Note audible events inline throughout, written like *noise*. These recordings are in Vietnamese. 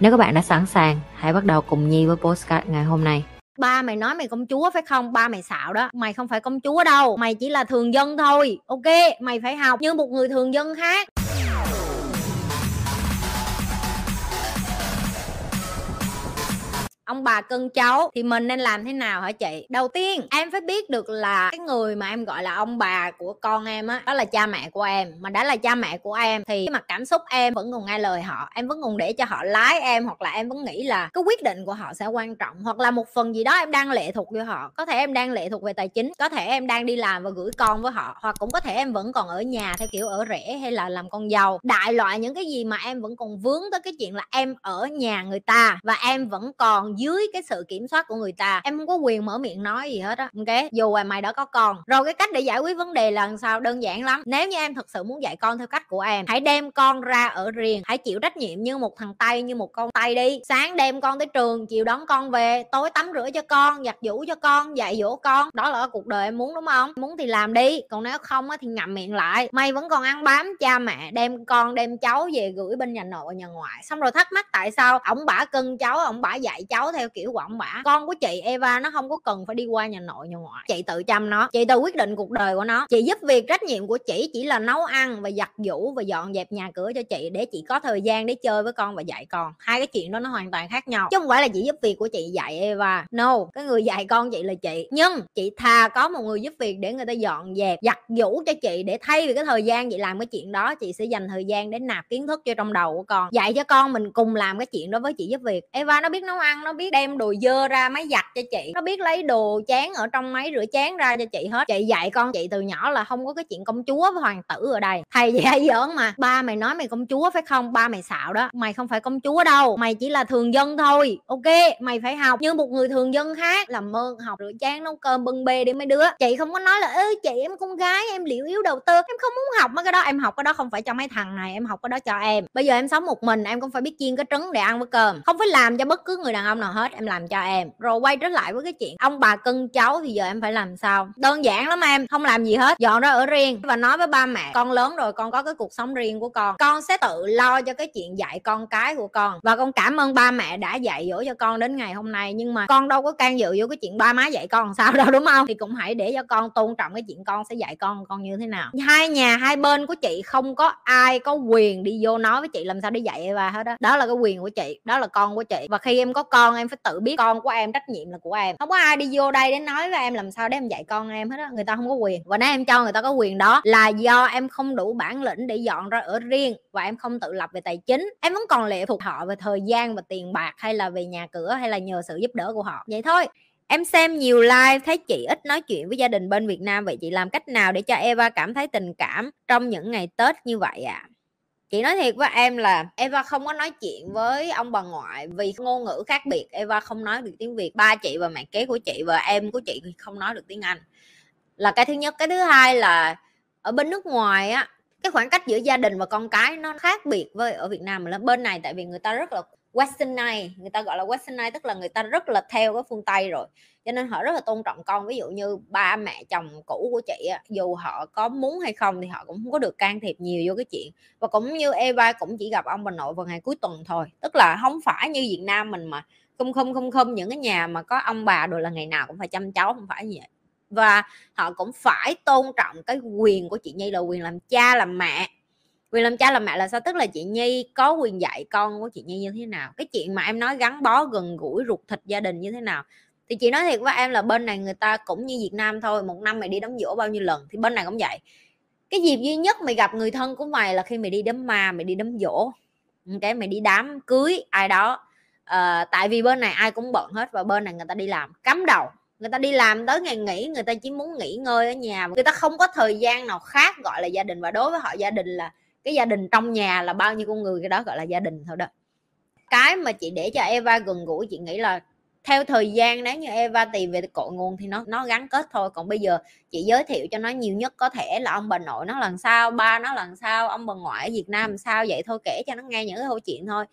Nếu các bạn đã sẵn sàng, hãy bắt đầu cùng Nhi với postcard ngày hôm nay. ba mày nói mày công chúa phải không? Ba mày xạo đó. Mày không phải công chúa đâu. Mày chỉ là thường dân thôi. Ok mày phải học như một người thường dân khác. Ông bà cưng cháu thì mình nên làm thế nào hả chị? Đầu tiên em phải biết được là cái người mà em gọi là ông bà của con em á đó, đó là cha mẹ của em. Mà đã là cha mẹ của em thì cái mặt cảm xúc em vẫn còn nghe lời họ. Em vẫn còn để cho họ lái em hoặc là em vẫn nghĩ là cái quyết định của họ sẽ quan trọng. Hoặc là một phần gì đó em đang lệ thuộc với họ. Có thể em đang lệ thuộc về tài chính có thể em đang đi làm và gửi con với họ hoặc cũng có thể em vẫn còn ở nhà theo kiểu ở rẻ hay là làm con giàu đại loại những cái gì mà em vẫn còn vướng tới cái chuyện là em ở nhà người ta và em vẫn còn dưới cái sự kiểm soát của người ta. Em không có quyền mở miệng nói gì hết á. Ok dù là mày đã có con. Rồi cái cách để giải quyết vấn đề là sao? Đơn giản lắm. Nếu như em thật sự muốn dạy con theo cách của em, hãy đem con ra ở riêng. Hãy chịu trách nhiệm như một thằng tay như một con tay đi. Sáng đem con tới trường, chiều đón con về, tối tắm rửa cho con, giặt giũ cho con, dạy dỗ con. Đó là cuộc đời em muốn, đúng không? Muốn thì làm đi. Còn nếu không á thì ngậm miệng lại. Mày vẫn còn ăn bám cha mẹ, đem con, đem cháu về gửi bên nhà nội, nhà ngoại. Xong rồi thắc mắc tại sao ổng bả cưng cháu, ổng bả dạy cháu theo kiểu của ổng bả con của chị Eva nó không có cần phải đi qua nhà nội, nhà ngoại. Chị tự chăm nó. Chị tự quyết định cuộc đời của nó. Chị giúp việc trách nhiệm của chị chỉ là nấu ăn và giặt giũ và dọn dẹp nhà cửa cho chị để chị có thời gian để chơi với con và dạy con. Hai cái chuyện đó nó hoàn toàn khác nhau. Chứ không phải là chị giúp việc của chị dạy Eva. No, cái người dạy con chị là chị. Nhưng chị thà có một người giúp việc để người ta dọn dẹp, giặt giũ cho chị để thay vì cái thời gian chị làm cái chuyện đó, chị sẽ dành thời gian để nạp kiến thức cho trong đầu của con. Dạy cho con mình cùng làm cái chuyện đó với chị giúp việc. Eva nó biết nấu ăn, nó biết đem đồ dơ ra máy giặt cho chị. Nó biết lấy đồ chén ở trong máy rửa chén ra cho chị hết. Chị dạy con chị từ nhỏ là không có cái chuyện công chúa với hoàng tử ở đây. Thầy dạy *laughs* giỡn mà. Ba mày nói mày công chúa phải không? Ba mày xạo đó. Mày không phải công chúa đâu. Mày chỉ là thường dân thôi. Ok, mày phải học như một người thường dân khác. Làm ơn học rửa chén, nấu cơm, bưng bê đi mấy đứa. Chị không có nói là ê chị em con gái, em liệu yếu đầu tư. Em không muốn học. Mấy cái đó, em học cái đó không phải cho mấy thằng này. Em học cái đó cho em. Bây giờ em sống một mình, em cũng phải biết chiên cái trứng để ăn với cơm. Không phải làm cho bất cứ người đàn ông nào hết, em làm cho em. Rồi quay trở lại với cái chuyện, ông bà cưng cháu thì giờ em phải làm sao? Đơn giản lắm em, không làm gì hết, dọn ra ở riêng và nói với ba mẹ, con lớn rồi, con có cái cuộc sống riêng của con. Con sẽ tự lo cho cái chuyện dạy con cái của con và con cảm ơn ba mẹ đã dạy dỗ cho con đến ngày hôm nay. Nhưng mà con đâu có can dự vô cái chuyện ba má dạy con sao đâu, đúng không? Thì cũng hãy để cho con tôn trọng cái chuyện con sẽ dạy con con như thế nào. Hai nhà, hai bên của chị không có ai có quyền đi vô nói với chị làm sao để dạy ba hết đó đó là cái quyền của chị, đó là con của chị. Và khi em có con con em phải tự biết con của em, trách nhiệm là của em không có ai đi vô đây để nói với em làm sao để em dạy con em hết á, người ta không có quyền và nếu em cho người ta có quyền đó là do em không đủ bản lĩnh để dọn ra ở riêng và em không tự lập về tài chính em vẫn còn lệ thuộc họ về thời gian và tiền bạc hay là về nhà cửa hay là nhờ sự giúp đỡ của họ vậy thôi, Em xem nhiều live thấy chị ít nói chuyện với gia đình bên Việt Nam, vậy chị làm cách nào để cho Eva cảm thấy tình cảm trong những ngày Tết như vậy ạ? À? Chị nói thiệt với em là Eva không có nói chuyện với ông bà ngoại vì ngôn ngữ khác biệt. Eva không nói được tiếng Việt. Ba chị và mẹ kế của chị và em của chị không nói được tiếng Anh. Là cái thứ nhất. Cái thứ hai là ở bên nước ngoài á, cái khoảng cách giữa gia đình và con cái nó khác biệt với ở Việt Nam là bên này tại vì người ta rất là westernized người ta gọi là westernized tức là người ta rất là theo cái phương tây rồi. Cho nên họ rất là tôn trọng con. Ví dụ như ba mẹ chồng cũ của chị dù họ có muốn hay không thì họ cũng không có được can thiệp nhiều vô cái chuyện. Và cũng như Eva cũng chỉ gặp ông bà nội vào ngày cuối tuần thôi. Tức là không phải như Việt Nam mình mà không không không không những cái nhà mà có ông bà rồi là ngày nào cũng phải chăm cháu, không phải như vậy. Và họ cũng phải tôn trọng cái quyền của chị Nhi là quyền làm cha, làm mẹ quyền làm cha làm mẹ là sao? Tức là chị nhi có quyền dạy con của chị nhi như thế nào? Cái chuyện mà em nói gắn bó gần gũi ruột thịt gia đình như thế nào? Thì chị nói thiệt với em là bên này người ta cũng như việt nam thôi một năm mày đi đóng dỗ bao nhiêu lần thì bên này cũng vậy. Cái dịp duy nhất mày gặp người thân của mày là khi mày đi đám ma mày đi đám dỗ cái mày đi đám cưới ai đó. À, tại vì bên này ai cũng bận hết và bên này người ta đi làm. Cắm đầu người ta đi làm tới ngày nghỉ người ta chỉ muốn nghỉ ngơi ở nhà. Người ta không có thời gian nào khác gọi là gia đình. Và đối với họ gia đình là cái gia đình trong nhà là bao nhiêu con người, cái đó gọi là gia đình thôi đó. Cái mà chị để cho Eva gần gũi, chị nghĩ là theo thời gian nếu như Eva tìm về cội nguồn thì nó nó gắn kết thôi. Còn bây giờ chị giới thiệu cho nó nhiều nhất có thể là ông bà nội nó lần sau ba nó lần sau ông bà ngoại ở Việt Nam sao, vậy thôi kể cho nó nghe những cái câu chuyện thôi.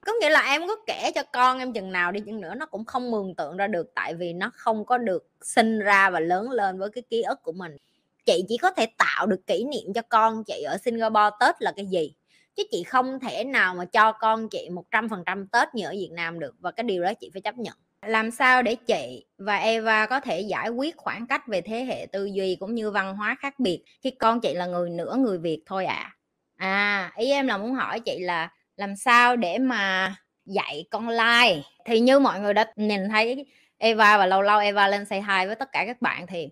Có nghĩa là em có kể cho con em chừng nào đi chừng nữa, nó cũng không mường tượng ra được, tại vì nó không có được sinh ra và lớn lên với cái ký ức của mình chị chỉ có thể tạo được kỷ niệm cho con chị ở Singapore Tết là cái gì? Chứ chị không thể nào mà cho con chị một trăm phần trăm Tết như ở Việt Nam được, và cái điều đó chị phải chấp nhận. Làm sao để chị và Eva có thể giải quyết khoảng cách về thế hệ tư duy cũng như văn hóa khác biệt khi con chị là người nửa người Việt thôi ạ? À. à ý em là muốn hỏi chị là làm sao để mà dạy con lai thì như mọi người đã nhìn thấy, Eva và lâu lâu Eva lên say hi với tất cả các bạn thì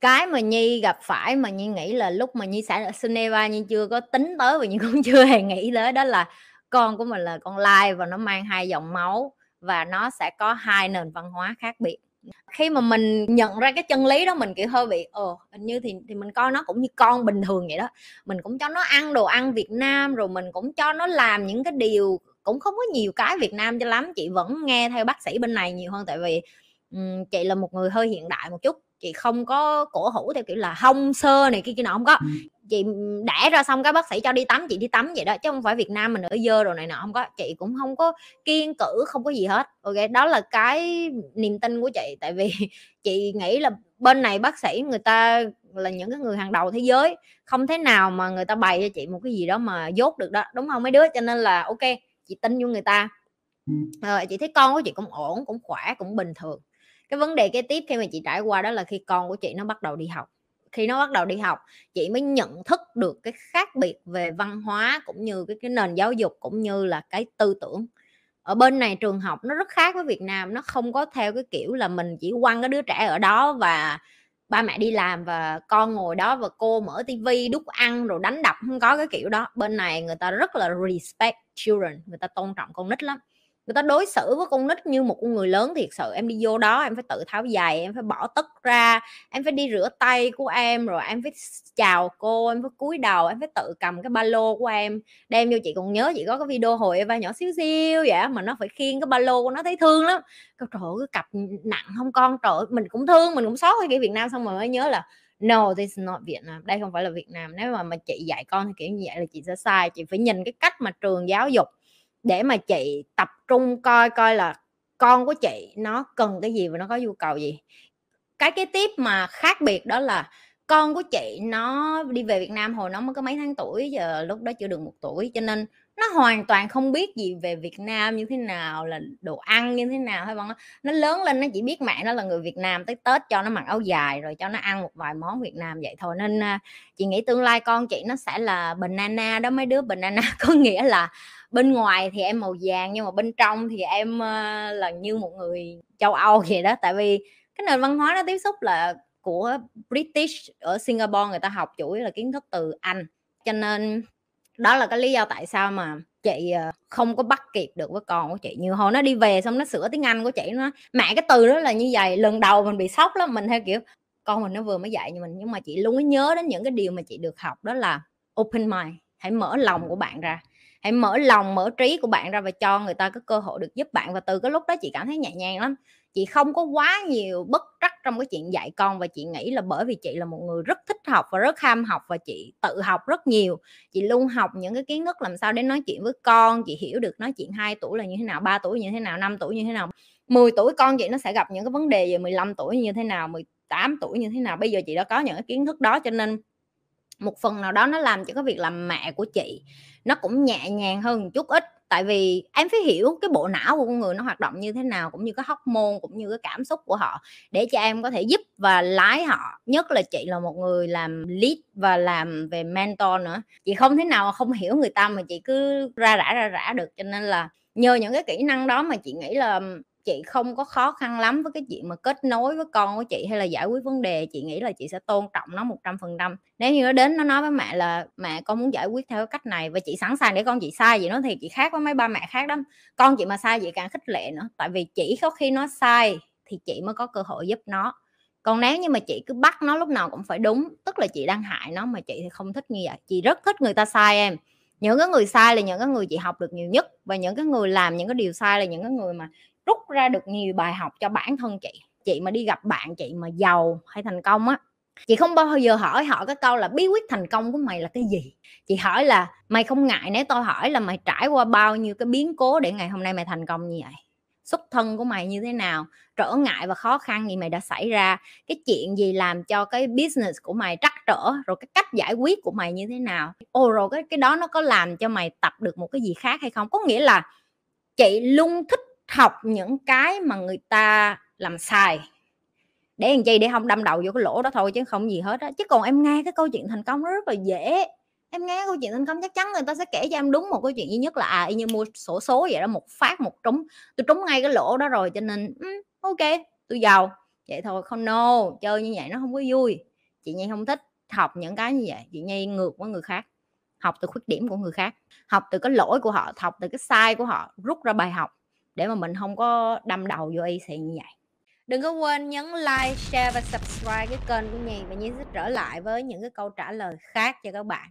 cái mà Nhi gặp phải mà Nhi nghĩ là lúc mà Nhi sẽ sinh Geneva Nhi chưa có tính tới và Nhi cũng *laughs* chưa hề nghĩ tới đó là con của mình là con lai và nó mang hai dòng máu và nó sẽ có hai nền văn hóa khác biệt. Khi mà mình nhận ra cái chân lý đó mình kiểu hơi bị ồ hình như thì thì mình coi nó cũng như con bình thường vậy đó. Mình cũng cho nó ăn đồ ăn Việt Nam rồi mình cũng cho nó làm những cái điều cũng không có nhiều cái Việt Nam cho lắm chị vẫn nghe theo bác sĩ bên này nhiều hơn tại vì um, chị là một người hơi hiện đại một chút chị không có cổ hủ theo kiểu là hông sơ này kia kia nọ không có. Chị đẻ ra xong cái bác sĩ cho đi tắm chị đi tắm vậy đó chứ không phải Việt Nam mình ở dơ rồi này nọ không có. Chị cũng không có kiên cử không có gì hết. Ok đó là cái niềm tin của chị. Tại vì *laughs* chị nghĩ là bên này bác sĩ người ta là những cái người hàng đầu thế giới. Không thể nào mà người ta bày cho chị một cái gì đó mà dốt được đó đúng không mấy đứa? Cho nên là ok chị tin vô người ta. À, chị thấy con của chị cũng ổn cũng khỏe cũng bình thường cái vấn đề cái tiếp khi mà chị trải qua đó là khi con của chị nó bắt đầu đi học. Khi nó bắt đầu đi học, chị mới nhận thức được cái khác biệt về văn hóa cũng như cái cái nền giáo dục cũng như là cái tư tưởng. Ở bên này trường học nó rất khác với Việt Nam, nó không có theo cái kiểu là mình chỉ quăng cái đứa trẻ ở đó và ba mẹ đi làm và con ngồi đó và cô mở tivi đút ăn rồi đánh đập, không có cái kiểu đó. Bên này người ta rất là respect children, người ta tôn trọng con nít lắm người ta đối xử với con nít như một con người lớn thiệt sự, em đi vô đó em phải tự tháo giày, em phải bỏ tất ra, em phải đi rửa tay của em, rồi em phải chào cô, em phải cúi đầu, em phải tự cầm cái ba lô của em, đem vô. Chị còn nhớ chị có cái video hồi Eva nhỏ xíu xíu vậy mà nó phải khiêng cái ba lô của nó thấy thương lắm. Trời ơi, cái cặp nặng không con, trời mình cũng thương, mình cũng xót cái Việt Nam xong rồi mới nhớ là, no, this is not Vietnam đây không phải là Việt Nam, nếu mà mà chị dạy con thì kiểu như vậy là chị sẽ sai, chị phải nhìn cái cách mà trường giáo dục để mà chị tập trung coi coi là con của chị nó cần cái gì và nó có nhu cầu gì. Cái cái tiếp mà khác biệt đó là con của chị nó đi về Việt Nam hồi nó mới có mấy tháng tuổi, giờ lúc đó chưa được một tuổi, cho nên nó hoàn toàn không biết gì về Việt Nam như thế nào, là đồ ăn như thế nào, hay vâng nó lớn lên nó chỉ biết mẹ nó là người Việt Nam tới Tết cho nó mặc áo dài rồi cho nó ăn một vài món Việt Nam vậy thôi. Nên à, chị nghĩ tương lai con chị nó sẽ là banana đó, mấy đứa banana *laughs* có nghĩa là bên ngoài thì em màu vàng nhưng mà bên trong thì em à, là như một người châu Âu vậy đó. Tại vì cái nền văn hóa nó tiếp xúc là của British ở Singapore người ta học chủ yếu là kiến thức từ Anh. Cho nên đó là cái lý do tại sao mà chị ờ, không có bắt kịp được với con của chị. Như hồi nó đi về xong nó sửa tiếng Anh của chị, nó mẹ cái từ đó là như vậy. Lần đầu mình bị sốc lắm, mình theo kiểu, con mình nó vừa mới dạy như mình, nhưng mà chị luôn có nhớ đến những cái điều mà chị được học, đó là open mind, hãy mở lòng của bạn ra. Hãy mở lòng, mở trí của bạn ra và cho người ta có cơ hội được giúp bạn. Và từ cái lúc đó chị cảm thấy nhẹ nhàng lắm chị không có quá nhiều bất trắc trong cái chuyện dạy con và chị nghĩ là bởi vì chị là một người rất thích học và rất ham học và chị tự học rất nhiều. Chị luôn học những cái kiến thức làm sao để nói chuyện với con, chị hiểu được nói chuyện 2 tuổi là như thế nào 3 tuổi như thế nào 5 tuổi như thế nào. 10 tuổi con chị nó sẽ gặp những cái vấn đề về 15 tuổi như thế nào 18 tuổi như thế nào. Bây giờ chị đã có những cái kiến thức đó cho nên một phần nào đó nó làm cho cái việc làm mẹ của chị nó cũng nhẹ nhàng hơn một chút ít tại vì em phải hiểu cái bộ não của con người nó hoạt động như thế nào, cũng như cái hóc môn cũng như cái cảm xúc của họ để cho em có thể giúp và lái họ. Nhất là chị là một người làm lead và làm về mentor nữa. Chị không thế nào không hiểu người ta mà chị cứ ra rã ra rã được. Cho nên là nhờ những cái kỹ năng đó mà chị nghĩ là chị không có khó khăn lắm với cái chuyện mà kết nối với con của chị hay là giải quyết vấn đề, chị nghĩ là chị sẽ tôn trọng nó một trăm phần trăm. Nếu như nó đến nó nói với mẹ là, mẹ, con muốn giải quyết theo cái cách này. Và chị sẵn sàng để con chị sai vậy nó thì chị khác với mấy ba mẹ khác lắm con chị mà sai vậy càng khích lệ nữa. Tại vì chỉ có khi nó sai thì chị mới có cơ hội giúp nó. Còn nếu như mà chị cứ bắt nó lúc nào cũng phải đúng, tức là chị đang hại nó mà chị thì không thích như vậy. Chị rất thích người ta sai em. Những cái người sai là những cái người chị học được nhiều nhất và những cái người làm những cái điều sai là những cái người mà rút ra được nhiều bài học cho bản thân chị chị mà đi gặp bạn, chị mà giàu hay thành công á. Chị không bao giờ hỏi họ cái câu là bí quyết thành công của mày là cái gì? Chị hỏi là mày không ngại nếu tôi hỏi là mày trải qua bao nhiêu cái biến cố để ngày hôm nay mày thành công như vậy? Xuất thân của mày như thế nào? Trở ngại và khó khăn gì mày đã xảy ra? Cái chuyện gì làm cho cái business của mày trắc trở? Rồi cái cách giải quyết của mày như thế nào? Ồ, rồi cái cái đó nó có làm cho mày tập được một cái gì khác hay không? Có nghĩa là chị luôn thích học những cái mà người ta làm sai để làm chi? Để không đâm đầu vô cái lỗ đó thôi chứ không gì hết á. Chứ còn em nghe cái câu chuyện thành công nó rất là dễ. Em nghe câu chuyện thành công chắc chắn người ta sẽ kể cho em đúng một câu chuyện duy nhất là à y như mua sổ số vậy đó một phát một trúng. Tôi trúng ngay cái lỗ đó rồi cho nên um, ok tôi giàu. Vậy thôi không no chơi như vậy nó không có vui. Chị nhi không thích học những cái như vậy. Chị nhi ngược với người khác học từ khuyết điểm của người khác. Học từ cái lỗi của họ học từ cái sai của họ rút ra bài học để mà mình không có đâm đầu vô y xì như vậy. Đừng có quên nhấn like, share và subscribe cái kênh của nhì và nhì sẽ trở lại với những cái câu trả lời khác cho các bạn.